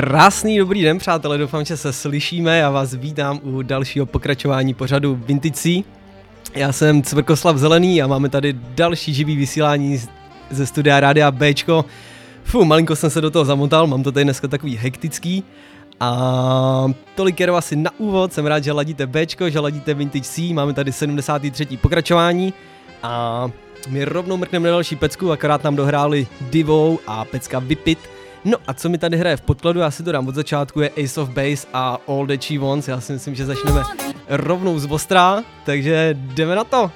Krásný dobrý den, přátelé, doufám, že se slyšíme. Já vás vítám u dalšího pokračování pořadu Vintage Já jsem Cvrkoslav Zelený a máme tady další živý vysílání ze studia Rádia Bčko. Fu, malinko jsem se do toho zamotal, mám to tady dneska takový hektický. A tolik jenom asi na úvod, jsem rád, že ladíte Bčko, že ladíte Vintage C, máme tady 73. pokračování a my rovnou mrkneme na další pecku, akorát nám dohráli Divou a pecka Vipit. No a co mi tady hraje v podkladu, já si to dám od začátku, je Ace of Base a All That She Wants. Já si myslím, že začneme rovnou z ostrá, takže jdeme na to.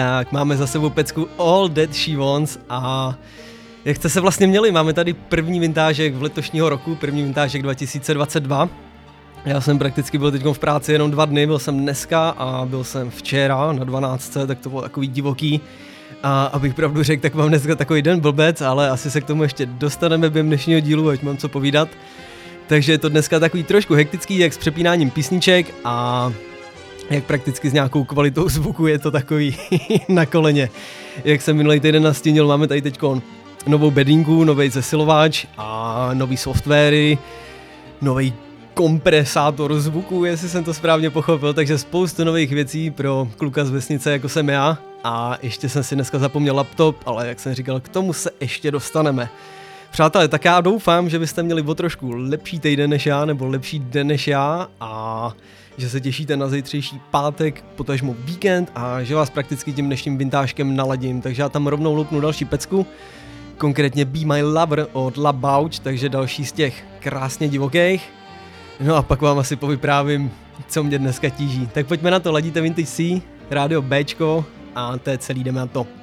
Tak, máme za sebou pecku All That She Wants a jak jste se vlastně měli? Máme tady první vintážek v letošního roku, první vintážek 2022. Já jsem prakticky byl teď v práci jenom dva dny, byl jsem dneska a byl jsem včera na 12, tak to bylo takový divoký. A abych pravdu řekl, tak mám dneska takový den blbec, ale asi se k tomu ještě dostaneme během dnešního dílu, ať mám co povídat. Takže je to dneska takový trošku hektický, jak s přepínáním písniček a jak prakticky s nějakou kvalitou zvuku je to takový na koleně. Jak jsem minulý týden nastínil, máme tady teď novou bedinku, nový zesilovač a nový softwary, nový kompresátor zvuku, jestli jsem to správně pochopil, takže spoustu nových věcí pro kluka z vesnice, jako jsem já. a ještě jsem si dneska zapomněl laptop, ale jak jsem říkal, k tomu se ještě dostaneme. Přátelé, tak já doufám, že byste měli o trošku lepší týden než já, nebo lepší den než já a že se těšíte na zítřejší pátek, potažmo víkend a že vás prakticky tím dnešním vintážkem naladím, takže já tam rovnou loupnu další pecku, konkrétně Be My Lover od La Bouch, takže další z těch krásně divokých. No a pak vám asi povyprávím, co mě dneska tíží. Tak pojďme na to, ladíte Vintage C, rádio Bčko a to je celý, jdeme na to.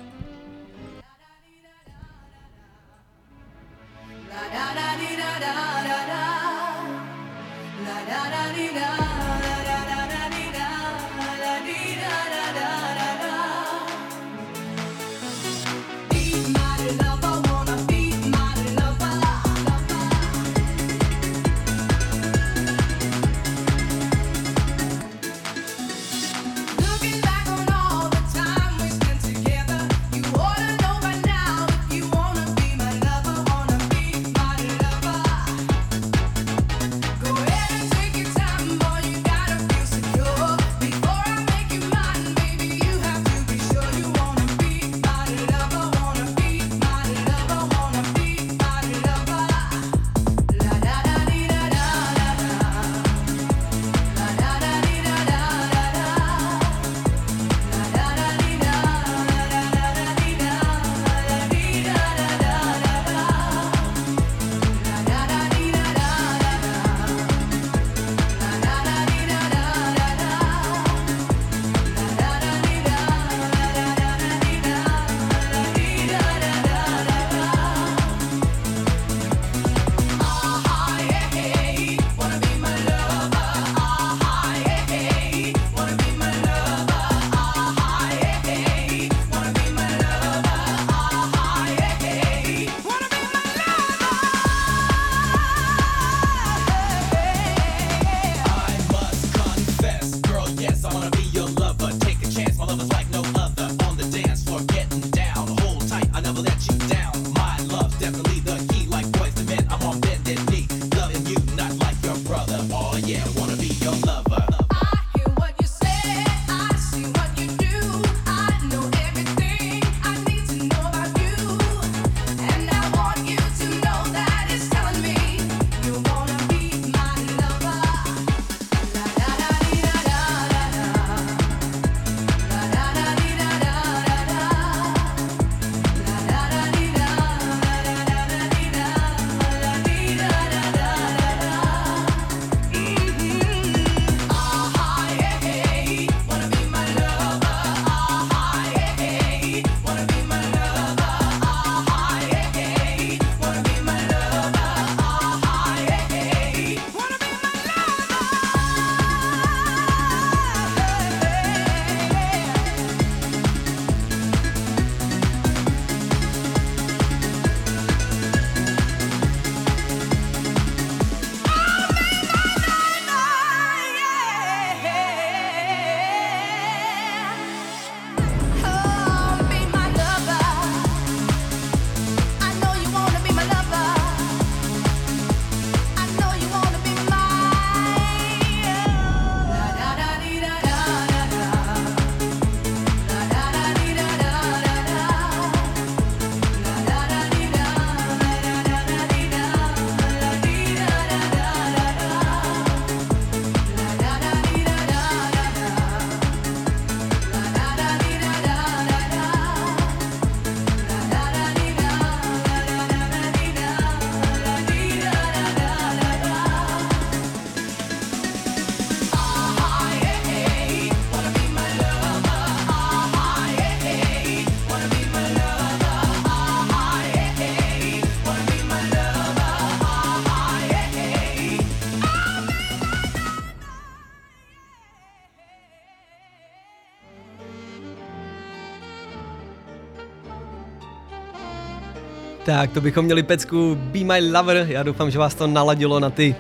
Tak, to bychom měli pecku Be My Lover. Já doufám, že vás to naladilo na ty,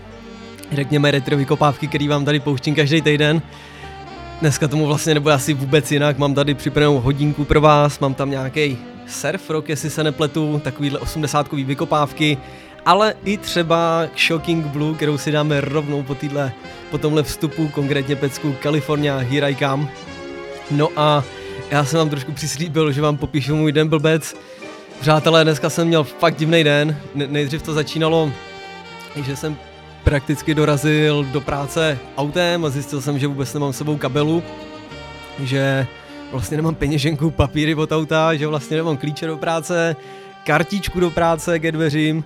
řekněme, retro vykopávky, který vám tady pouštím každý týden. Dneska tomu vlastně nebude asi vůbec jinak, mám tady připravenou hodinku pro vás, mám tam nějaký surf rock, jestli se nepletu, takovýhle 80 vykopávky, ale i třeba Shocking Blue, kterou si dáme rovnou po, týhle, po tomhle vstupu, konkrétně pecku California Here I Come. No a já jsem vám trošku přislíbil, že vám popíšu můj den blbec. Přátelé, dneska jsem měl fakt divný den. Nejdřív to začínalo, že jsem prakticky dorazil do práce autem a zjistil jsem, že vůbec nemám s sebou kabelu, že vlastně nemám peněženku, papíry od auta, že vlastně nemám klíče do práce, kartičku do práce ke dveřím,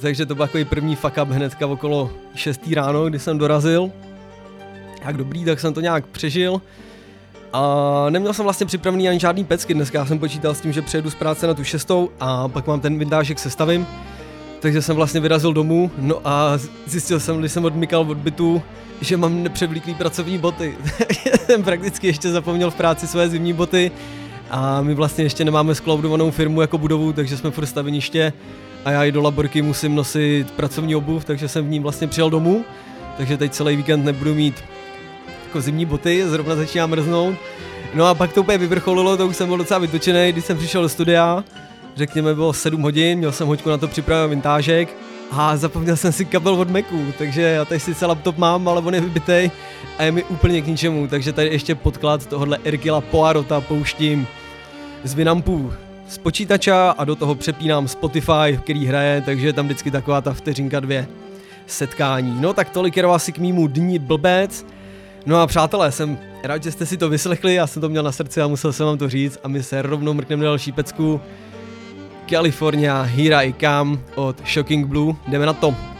takže to byl takový první fuck up hnedka okolo 6 ráno, kdy jsem dorazil. Jak dobrý, tak jsem to nějak přežil. A neměl jsem vlastně připravený ani žádný pecky, dneska. Jsem počítal s tím, že přijedu z práce na tu šestou a pak mám ten vindážek sestavím. Takže jsem vlastně vyrazil domů, no a zjistil jsem, když jsem odmykal od bytu, že mám nepřevlíklý pracovní boty. jsem prakticky ještě zapomněl v práci své zimní boty. A my vlastně ještě nemáme skloudovanou firmu jako budovu, takže jsme furt staveniště. A já i do laborky musím nosit pracovní obuv, takže jsem v ní vlastně přijel domů, takže teď celý víkend nebudu mít jako zimní boty, zrovna začíná mrznout. No a pak to úplně vyvrcholilo, to už jsem byl docela vytočený, když jsem přišel do studia, řekněme bylo 7 hodin, měl jsem hoďku na to připraven vintážek a zapomněl jsem si kabel od Macu, takže já tady sice laptop mám, ale on je vybitej a je mi úplně k ničemu, takže tady ještě podklad tohohle Erkila Poirota pouštím z Vinampů z počítače a do toho přepínám Spotify, který hraje, takže je tam vždycky taková ta vteřinka dvě setkání. No tak tolik jenom asi k mýmu dní blbec. No a přátelé, jsem rád, že jste si to vyslechli, já jsem to měl na srdci a musel jsem vám to říct a my se rovnou mrkneme na další pecku. California Here I Come od Shocking Blue. Jdeme na to.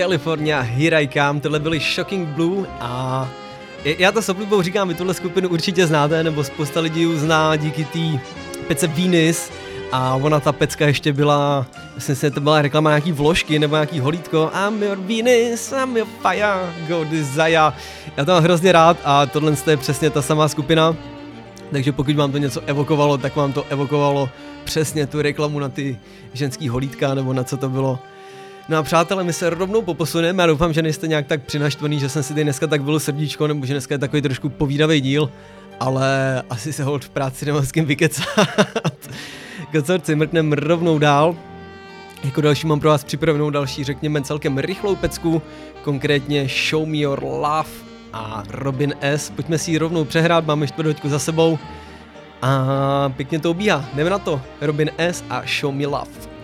California, Here I Come, tohle byly Shocking Blue a Já to s oblibou říkám, vy tuhle skupinu určitě znáte, nebo spousta lidí ji zná díky té pece Venus, a ona ta pecka ještě byla, myslím si, to byla reklama nějaký vložky nebo nějaký holítko I'm your Venus, I'm your fire, go desire. Já to mám hrozně rád a tohle je přesně ta samá skupina. Takže pokud vám to něco evokovalo, tak vám to evokovalo přesně tu reklamu na ty ženský holítka nebo na co to bylo. No a přátelé, my se rovnou poposuneme. Já doufám, že nejste nějak tak přinaštvaný, že jsem si tady dneska tak byl srdíčko, nebo že dneska je takový trošku povídavý díl, ale asi se hold v práci nemám s kým vykecat. Kocorci, mrkneme rovnou dál. Jako další mám pro vás připravenou další, řekněme, celkem rychlou pecku, konkrétně Show Me Your Love a Robin S. Pojďme si ji rovnou přehrát, máme čtvrthoďku za sebou. A pěkně to ubíhá, jdeme na to. Robin S. a Show Me Love.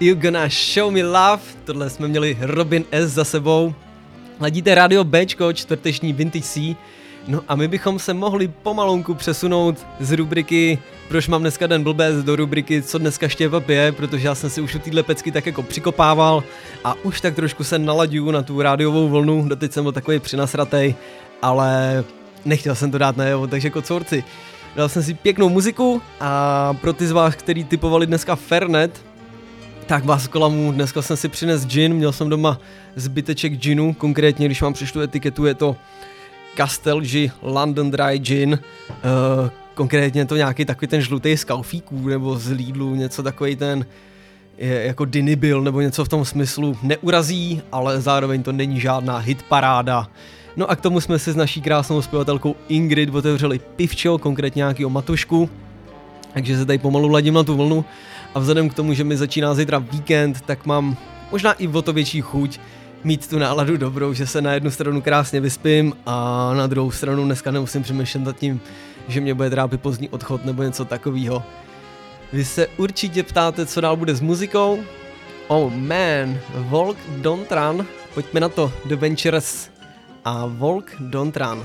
You Gonna Show Me Love, tohle jsme měli Robin S. za sebou. Ladíte Radio Bčko, čtvrteční Vintage C. No a my bychom se mohli pomalonku přesunout z rubriky Proč mám dneska den blbec do rubriky Co dneska štěpa pije, protože já jsem si už u téhle pecky tak jako přikopával a už tak trošku se nalaďuju na tu rádiovou vlnu, doteď jsem byl takový přinasratej, ale nechtěl jsem to dát najevo, takže kocorci. Dal jsem si pěknou muziku a pro ty z vás, který typovali dneska Fernet, tak vás kolamu, dneska jsem si přines gin, měl jsem doma zbyteček ginu, konkrétně když vám přišlu etiketu, je to Castelgi London Dry Gin, uh, konkrétně to nějaký takový ten žlutý z Kaufíků nebo z Lidlu, něco takový ten je jako Dinibil nebo něco v tom smyslu. Neurazí, ale zároveň to není žádná hitparáda. No a k tomu jsme si s naší krásnou zpěvatelkou Ingrid otevřeli pivčo, konkrétně nějakýho matušku, takže se tady pomalu ladím na tu vlnu a vzhledem k tomu, že mi začíná zítra víkend, tak mám možná i o to větší chuť mít tu náladu dobrou, že se na jednu stranu krásně vyspím a na druhou stranu dneska nemusím přemýšlet nad tím, že mě bude trápit pozdní odchod nebo něco takového. Vy se určitě ptáte, co dál bude s muzikou? Oh man, Volk Don't Run, pojďme na to, The Ventures a Volk Don't Run.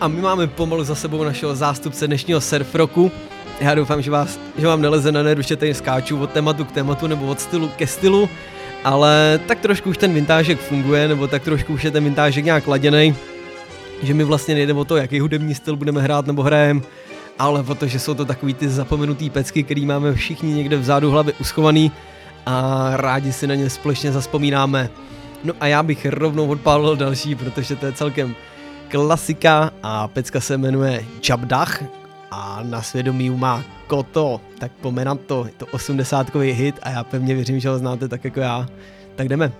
A my máme pomalu za sebou našeho zástupce dnešního surf roku. Já doufám, že, vás, že vám neleze na nervu, že tady skáču od tématu k tématu nebo od stylu ke stylu, ale tak trošku už ten vintážek funguje, nebo tak trošku už je ten vintážek nějak laděný, že mi vlastně nejde o to, jaký hudební styl budeme hrát nebo hrajeme, ale o to, že jsou to takový ty zapomenutý pecky, který máme všichni někde vzadu hlavy uschovaný a rádi si na ně společně zaspomínáme. No a já bych rovnou odpálil další, protože to je celkem klasika a pecka se jmenuje Jabdach a na svědomí má Koto, tak pomenat to, je to 80 hit a já pevně věřím, že ho znáte tak jako já. Tak jdeme.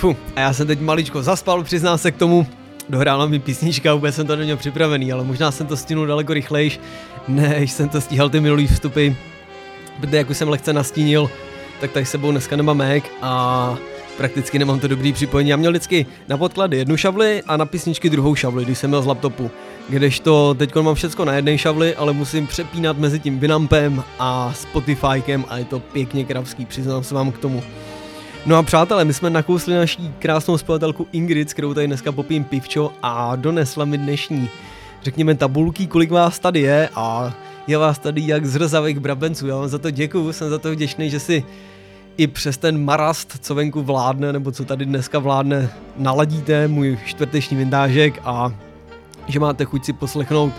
Fu, a já jsem teď maličko zaspal, přiznám se k tomu. Dohrála mi písnička, vůbec jsem to neměl připravený, ale možná jsem to stínul daleko rychlejš, než jsem to stíhal ty minulý vstupy. Protože jak už jsem lehce nastínil, tak tady sebou dneska nemám Mac a prakticky nemám to dobrý připojení. Já měl vždycky na podklady jednu šavli a na písničky druhou šavli, když jsem měl z laptopu. Kdežto teď mám všechno na jedné šavli, ale musím přepínat mezi tím Winampem a Spotifykem a je to pěkně kravský, přiznám se vám k tomu. No a přátelé, my jsme nakousli naší krásnou spojatelku Ingrid, s kterou tady dneska popím pivčo a donesla mi dnešní, řekněme, tabulky, kolik vás tady je a je vás tady jak zrzavých brabenců. Já vám za to děkuju, jsem za to vděčný, že si i přes ten marast, co venku vládne, nebo co tady dneska vládne, naladíte můj čtvrteční vintážek a že máte chuť si poslechnout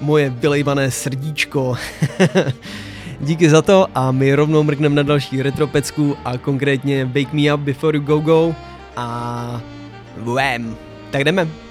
moje vylejvané srdíčko. Díky za to a my rovnou mrkneme na další retropecku a konkrétně Wake Me Up Before You Go Go a Wham! Tak jdeme.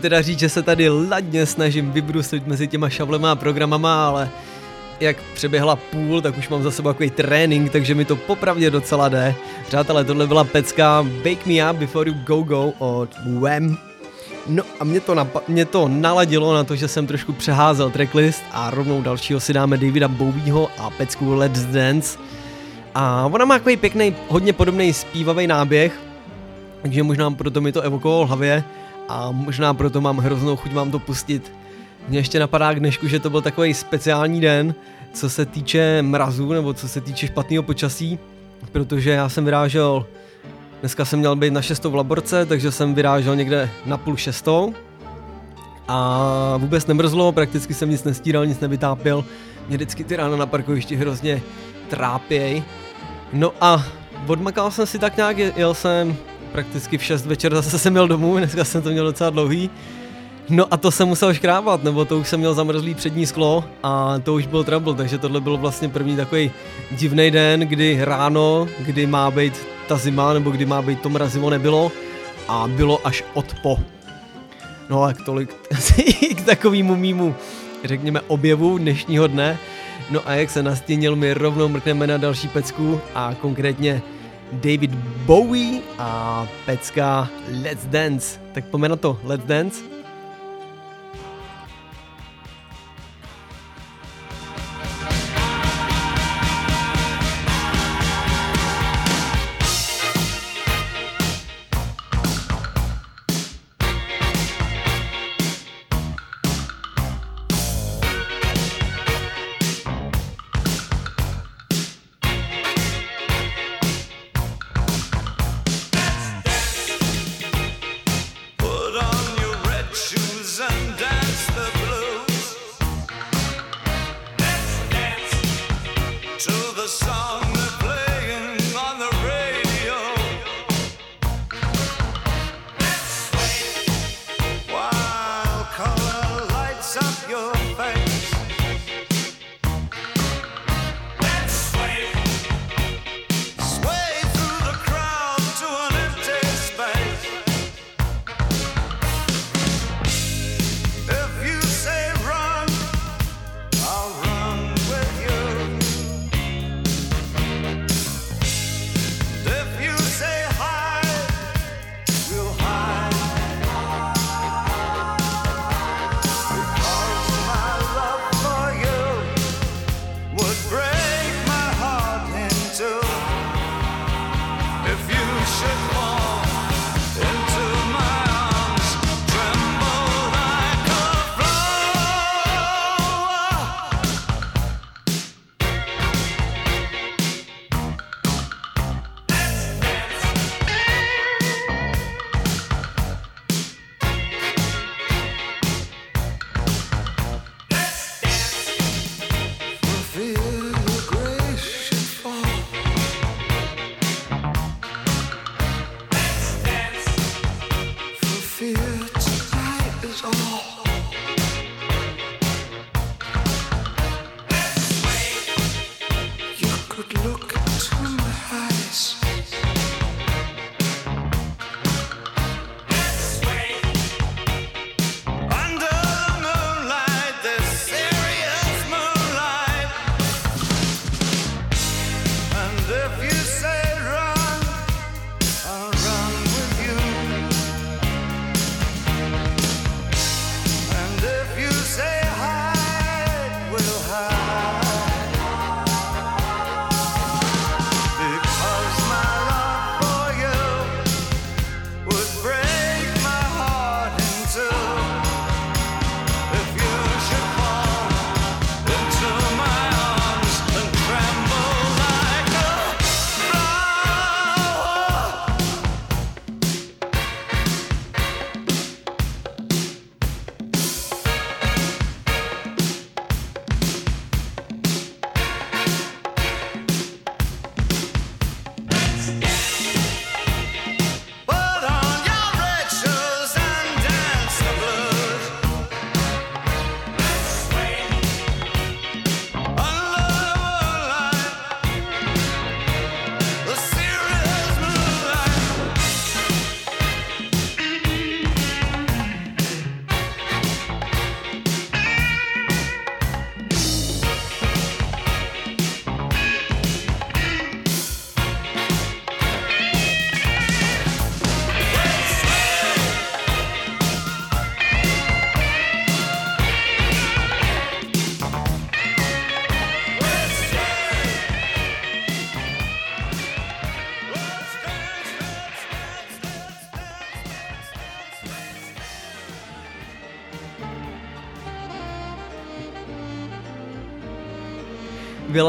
Teda říct, že se tady ladně snažím vybrusit mezi těma šablema a programama, ale jak přeběhla půl, tak už mám za sebou takový trénink, takže mi to popravdě docela jde. Přátelé, tohle byla pecka Bake Me Up Before You Go Go od Wham. No a mě to, napa- mě to naladilo na to, že jsem trošku přeházel tracklist a rovnou dalšího si dáme Davida Bowieho a pecku Let's Dance. A ona má takový pěkný, hodně podobný zpívavý náběh, takže možná proto mi to evokovalo v hlavě a možná proto mám hroznou chuť vám to pustit. Mně ještě napadá k dnešku, že to byl takový speciální den, co se týče mrazu nebo co se týče špatného počasí, protože já jsem vyrážel, dneska jsem měl být na šestou v laborce, takže jsem vyrážel někde na půl šestou a vůbec nemrzlo, prakticky jsem nic nestíral, nic nevytápěl, mě vždycky ty rána na parkovišti hrozně trápěj. No a odmakal jsem si tak nějak, jel jsem prakticky v 6 večer zase jsem měl domů, dneska jsem to měl docela dlouhý. No a to jsem musel škrábat, nebo to už jsem měl zamrzlý přední sklo a to už byl trouble, takže tohle byl vlastně první takový divný den, kdy ráno, kdy má být ta zima, nebo kdy má být to mrazivo nebylo a bylo až odpo. No a tolik k takovému mýmu, řekněme, objevu dnešního dne. No a jak se nastínil, my rovnou mrkneme na další pecku a konkrétně David Bowie a pecka Let's Dance. Tak pojďme na to, Let's Dance.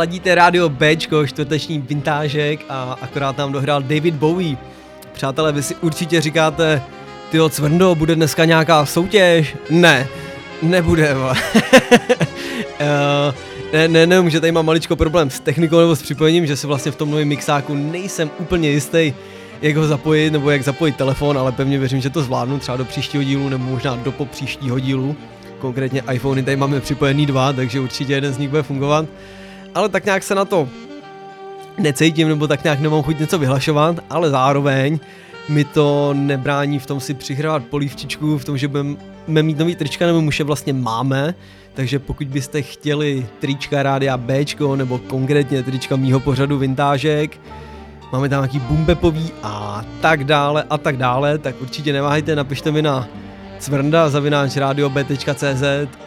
Vyladíte rádio Bčko, čtvrteční vintážek a akorát tam dohrál David Bowie. Přátelé, vy si určitě říkáte, ty Cvrndo, bude dneska nějaká soutěž? Ne, nebude. uh, ne, ne, ne, že tady mám maličko problém s technikou nebo s připojením, že si vlastně v tom novém mixáku nejsem úplně jistý, jak ho zapojit nebo jak zapojit telefon, ale pevně věřím, že to zvládnu třeba do příštího dílu nebo možná do po příštího dílu. Konkrétně iPhony tady máme připojený dva, takže určitě jeden z nich bude fungovat. Ale tak nějak se na to necítím nebo tak nějak nemám chuť něco vyhlašovat, ale zároveň mi to nebrání v tom si přihrávat polívčičku, v tom, že budeme mít nový trička, nebo už je vlastně máme, takže pokud byste chtěli trička Rádia B, nebo konkrétně trička mýho pořadu vintážek, máme tam nějaký bumbepový a tak dále a tak dále, tak určitě neváhejte, napište mi na cvrnda zavináč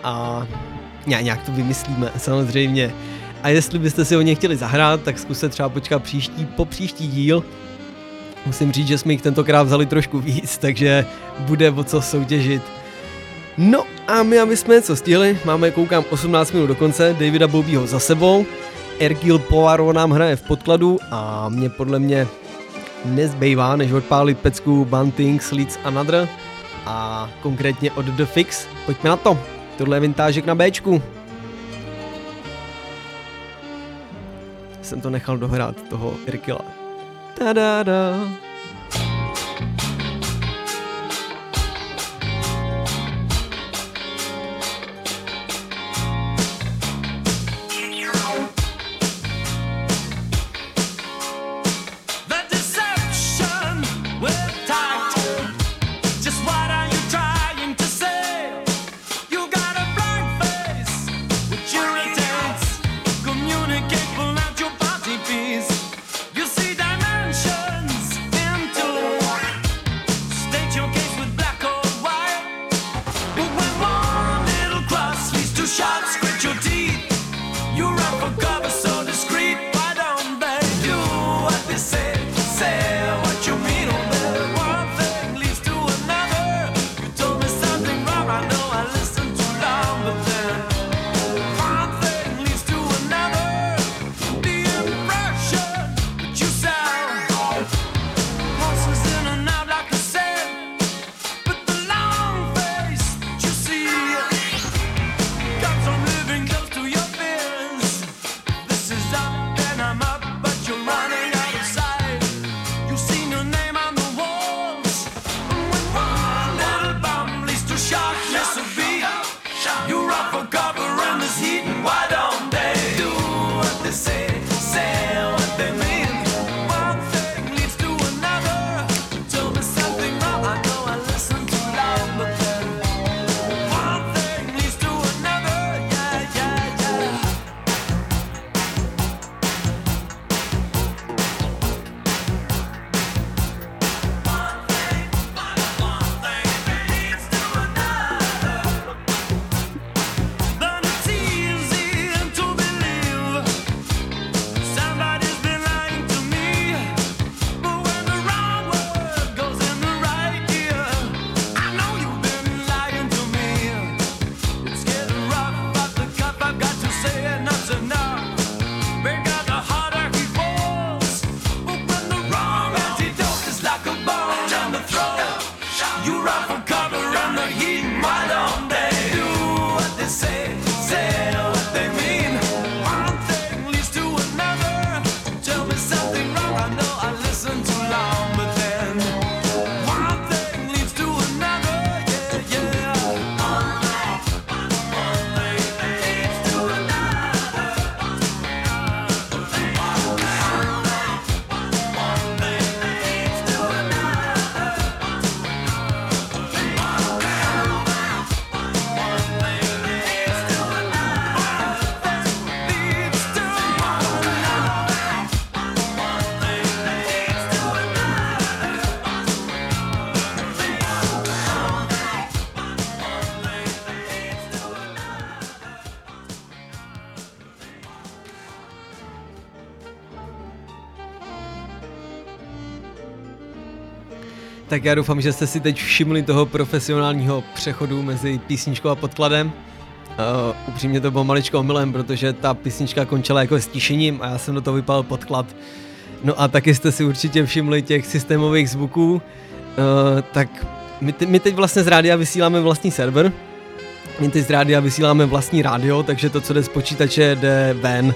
a nějak to vymyslíme, samozřejmě. A jestli byste si o ně chtěli zahrát, tak zkuste třeba počkat příští, po příští díl. Musím říct, že jsme jich tentokrát vzali trošku víc, takže bude o co soutěžit. No a my, aby jsme něco stihli, máme koukám 18 minut do konce, Davida Bobího za sebou, Ergil Poirot nám hraje v podkladu a mě podle mě nezbývá, než odpálit pecku Bunting, Leeds Another a konkrétně od The Fix. Pojďme na to, tohle je vintážek na Bčku. Jsem to nechal dohrát, toho Erkila. Ta-da-da. Tak já doufám, že jste si teď všimli toho profesionálního přechodu mezi písničkou a podkladem. Uh, upřímně to bylo maličko omylem, protože ta písnička končila jako stíšením a já jsem do toho vypal podklad. No a taky jste si určitě všimli těch systémových zvuků, uh, tak my, te, my teď vlastně z rádia vysíláme vlastní server, my teď z rádia vysíláme vlastní rádio, takže to, co jde z počítače, jde ven.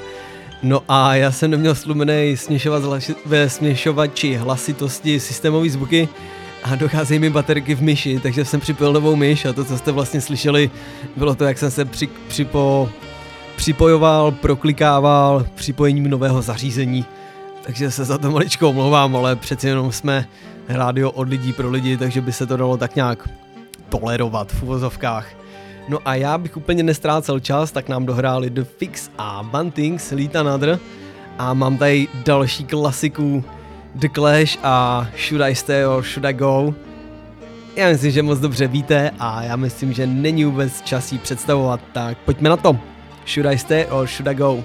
No a já jsem neměl slumený směšovat ve směšovači hlasitosti systémové zvuky a docházejí mi baterky v myši, takže jsem připojil novou myš a to, co jste vlastně slyšeli, bylo to, jak jsem se při, připo, připojoval, proklikával připojením nového zařízení. Takže se za to maličko omlouvám, ale přeci jenom jsme rádio od lidí pro lidi, takže by se to dalo tak nějak tolerovat v uvozovkách. No a já bych úplně nestrácel čas, tak nám dohráli The Fix a Buntings, Lead Another. A mám tady další klasiku The Clash a Should I Stay or Should I Go. Já myslím, že moc dobře víte a já myslím, že není vůbec čas jí představovat, tak pojďme na to. Should I Stay or Should I Go?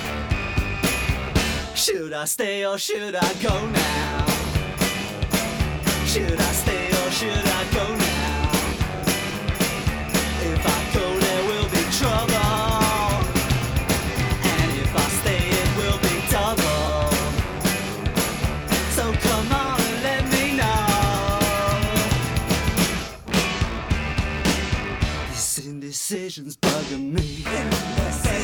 Should I stay or should I go now? Should I stay or should I go now? If I go, there will be trouble. And if I stay, it will be double. So come on and let me know. This indecision's bugging me.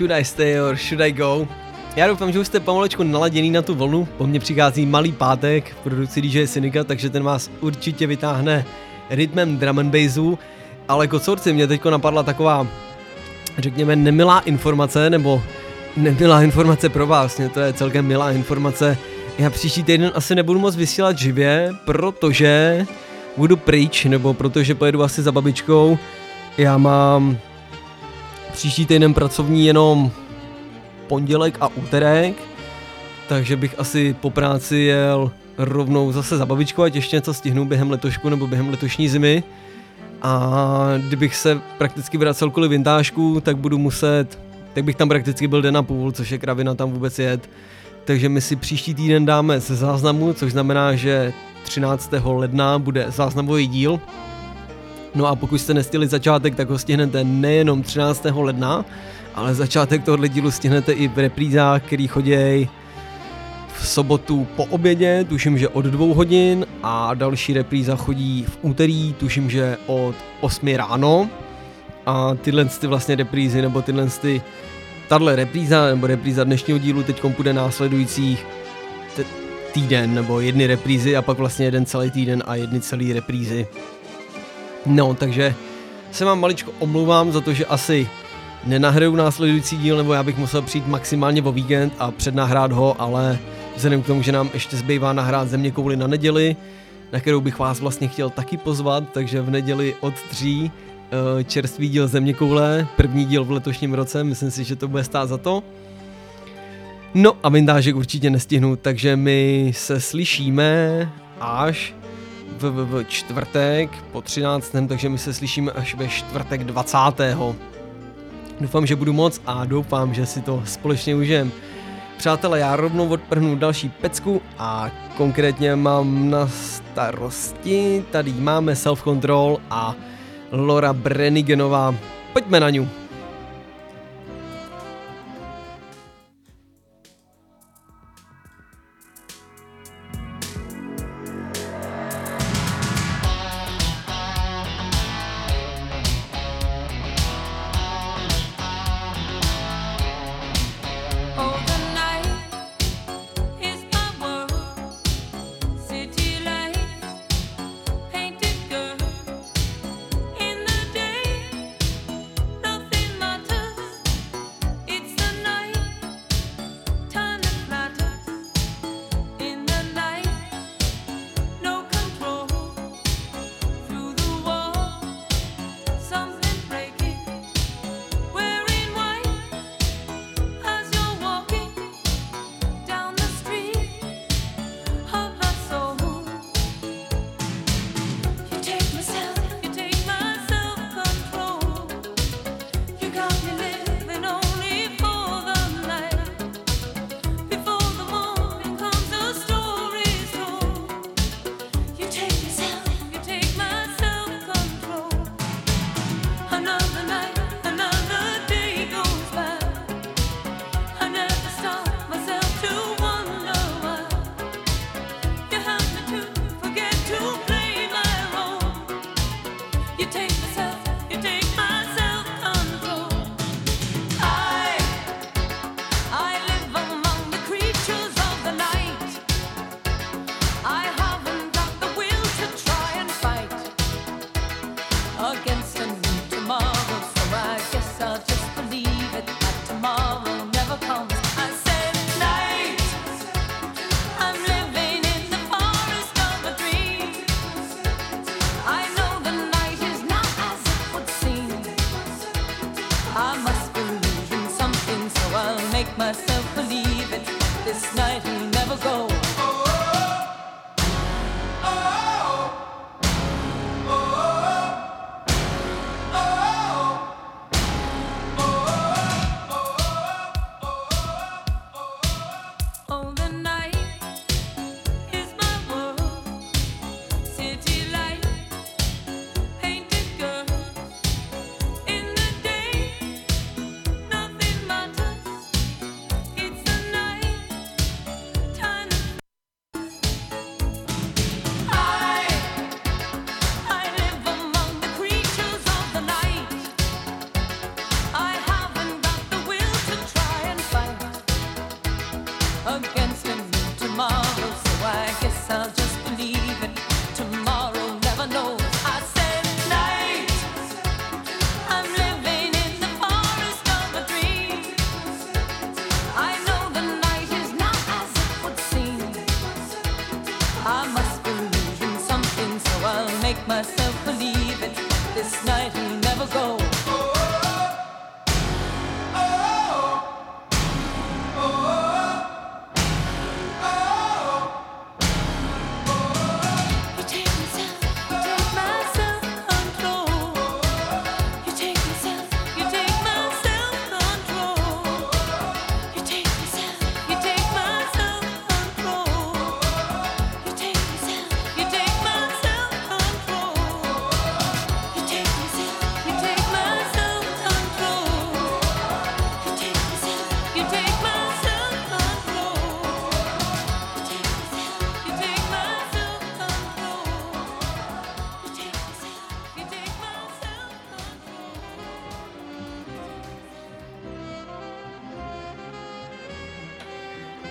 Should I stay or should I go? Já doufám, že už jste pomalečku naladěný na tu vlnu. Po mně přichází malý pátek v produkci DJ Synika, takže ten vás určitě vytáhne rytmem drum and bassu. Ale kocorci, mě teďko napadla taková, řekněme, nemilá informace, nebo nemilá informace pro vás, vlastně to je celkem milá informace. Já příští týden asi nebudu moc vysílat živě, protože budu pryč, nebo protože pojedu asi za babičkou. Já mám příští týden pracovní jenom pondělek a úterek, takže bych asi po práci jel rovnou zase za babičkou, ať ještě něco stihnu během letošku nebo během letošní zimy. A kdybych se prakticky vracel kvůli vintážku, tak budu muset tak bych tam prakticky byl den a půl, což je kravina tam vůbec jet. Takže my si příští týden dáme ze záznamu, což znamená, že 13. ledna bude záznamový díl. No a pokud jste nestihli začátek, tak ho stihnete nejenom 13. ledna, ale začátek tohohle dílu stihnete i v reprízách, který chodí v sobotu po obědě, tuším, že od dvou hodin a další repríza chodí v úterý, tuším, že od 8 ráno a tyhle ty vlastně reprízy nebo tyhle ty tahle repríza nebo repríza dnešního dílu teď bude následujících týden nebo jedny reprízy a pak vlastně jeden celý týden a jedny celý reprízy. No, takže se vám maličko omlouvám za to, že asi nenahraju následující díl, nebo já bych musel přijít maximálně o víkend a přednahrát ho, ale vzhledem k tomu, že nám ještě zbývá nahrát země kouli na neděli, na kterou bych vás vlastně chtěl taky pozvat, takže v neděli od tří eh, čerstvý díl země koule, první díl v letošním roce, myslím si, že to bude stát za to. No a vintážek určitě nestihnu, takže my se slyšíme až v, v, v čtvrtek po 13. takže my se slyšíme až ve čtvrtek 20. Doufám, že budu moc a doufám, že si to společně užijem. Přátelé, já rovnou odprhnu další pecku a konkrétně mám na starosti, tady máme Self-Control a Laura Brenigenová. Pojďme na ňu.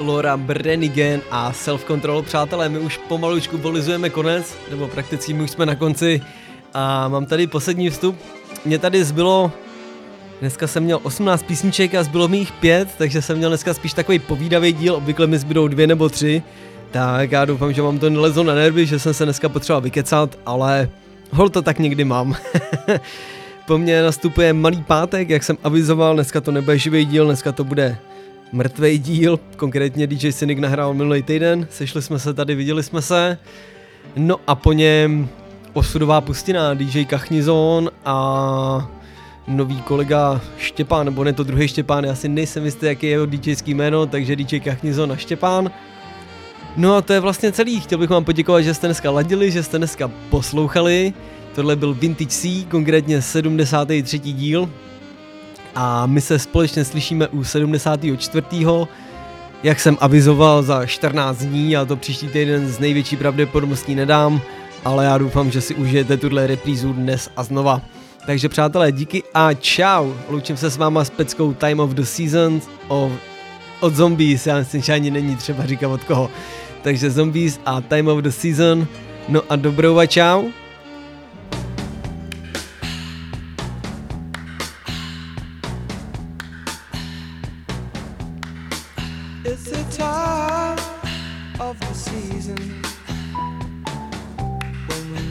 Laura Brenigan a Self Control. Přátelé, my už pomalučku bolizujeme konec, nebo prakticky my už jsme na konci a mám tady poslední vstup. Mě tady zbylo, dneska jsem měl 18 písniček a zbylo mi jich pět, takže jsem měl dneska spíš takový povídavý díl, obvykle mi zbydou dvě nebo tři. Tak já doufám, že vám to nelezlo na nervy, že jsem se dneska potřeboval vykecat, ale hol to tak někdy mám. po mně nastupuje malý pátek, jak jsem avizoval, dneska to nebude živý díl, dneska to bude mrtvý díl, konkrétně DJ Cynic nahrál minulý týden, sešli jsme se tady, viděli jsme se, no a po něm osudová pustina, DJ Kachnizon a nový kolega Štěpán, nebo ne to druhý Štěpán, já si nejsem jistý, jaký je jeho DJský jméno, takže DJ Kachnizon a Štěpán. No a to je vlastně celý, chtěl bych vám poděkovat, že jste dneska ladili, že jste dneska poslouchali, tohle byl Vintage C, konkrétně 73. díl, a my se společně slyšíme u 74. Jak jsem avizoval za 14 dní, a to příští týden z největší pravděpodobností nedám, ale já doufám, že si užijete tuhle reprízu dnes a znova. Takže přátelé, díky a čau. Loučím se s váma s peckou Time of the Season of, od Zombies, já myslím, že ani není třeba říkat od koho. Takže Zombies a Time of the Season. No a dobrou a čau.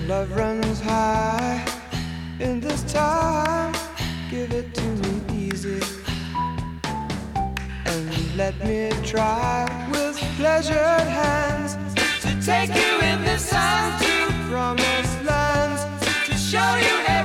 Love runs high in this time. Give it to me easy. And let me try with pleasured hands to take you in this time to promised lands to show you.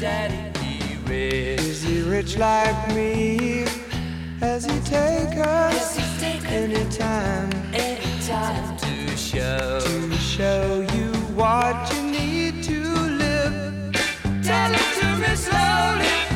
daddy be rich? Is he rich like me? Has he taken us any time? Any time to show to show you what you need to live? Tell it to me slowly.